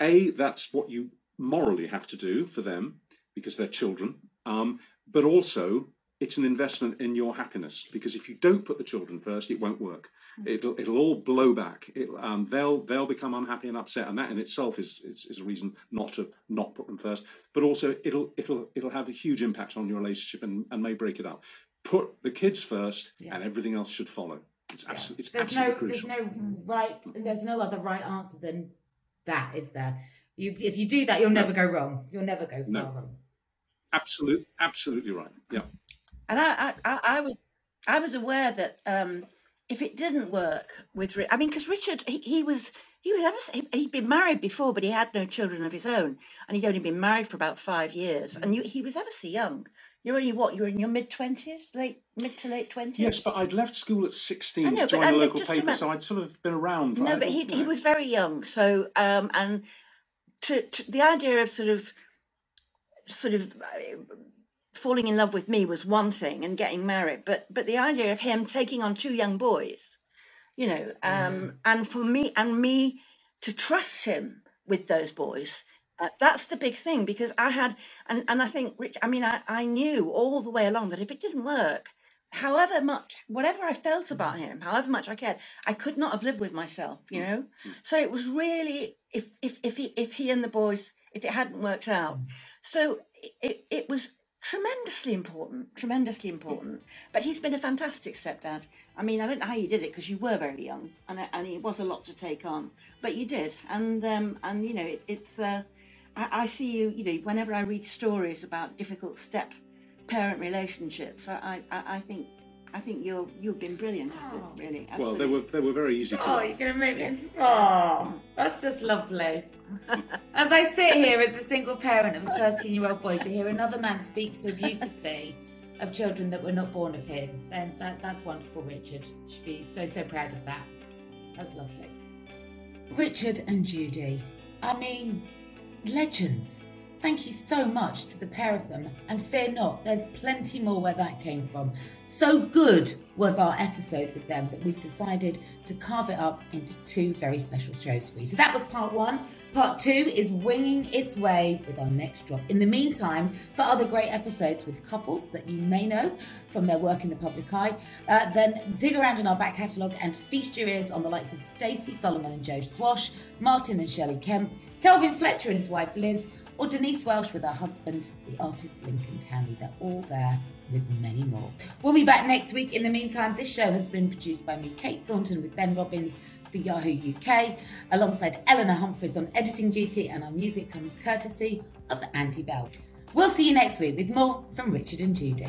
a that's what you morally have to do for them because they're children. Um, but also it's an investment in your happiness because if you don't put the children first it won't work. It'll it'll all blow back. It, um, they'll they'll become unhappy and upset and that in itself is, is is a reason not to not put them first. But also it'll it'll it'll have a huge impact on your relationship and, and may break it up. Put the kids first and everything else should follow. It's absolutely it's There's absolutely no crucial. there's no right there's no other right answer than that, is there? You if you do that, you'll never go wrong. You'll never go far No. wrong. Absolute absolutely right yeah And I, I, I, was, I was aware that um, if it didn't work with, I mean, because Richard, he, he was, he was ever, s- he, he'd been married before, but he had no children of his own, and he'd only been married for about five years, and you, he was ever so young. You're only what? You're in your mid twenties, late mid to late twenties. Yes, but I'd left school at 16 know, to join a local paper, remember- so I'd sort of been around. For, No, but he he was very young. So um, and to, to the idea of sort of sort of falling in love with me was one thing, and getting married. But but the idea of him taking on two young boys, you know, um, mm. and for me and me to trust him with those boys. Uh, that's the big thing because I had, and, and I think, Rich, I mean, I, I knew all the way along that if it didn't work, however much, whatever I felt mm. about him, however much I cared, I could not have lived with myself, you mm. know? So it was really, if, if, if, he, if he and the boys, if it hadn't worked out. So it, it was tremendously important, tremendously important. But he's been a fantastic stepdad. I mean, I don't know how you did it because you were very young and, and it was a lot to take on, but you did. And, um, and you know, it, it's, uh, I, I see you, you know, whenever I read stories about difficult step parent relationships, I, I, I think, I think you're, you've been brilliant at it, really. Well, they were they were very easy to. Oh, you're going to make me. Oh, that's just lovely. As I sit here as a single parent of a 13 year old boy to hear another man speak so beautifully of children that were not born of him, then that, that's wonderful, Richard. You should be so, so proud of that. That's lovely. Richard and Judy. I mean, legends. Thank you so much to the pair of them, and fear not, there's plenty more where that came from. So good was our episode with them that we've decided to carve it up into two very special shows for you. So that was part one. Part two is winging its way with our next drop. In the meantime, for other great episodes with couples that you may know from their work in the public eye, uh, then dig around in our back catalogue and feast your ears on the likes of Stacey Solomon and Joe Swash, Martin and Shirley Kemp, Kelvin Fletcher and his wife Liz, or Denise Welch with her husband, the artist Lincoln Townley. They're all there with many more. We'll be back next week. In the meantime, this show has been produced by me, Kate Thornton, with Ben Robbins for Yahoo UK, alongside Eleanor Humphries on editing duty, and our music comes courtesy of Andy Bell. We'll see you next week with more from Richard and Judy.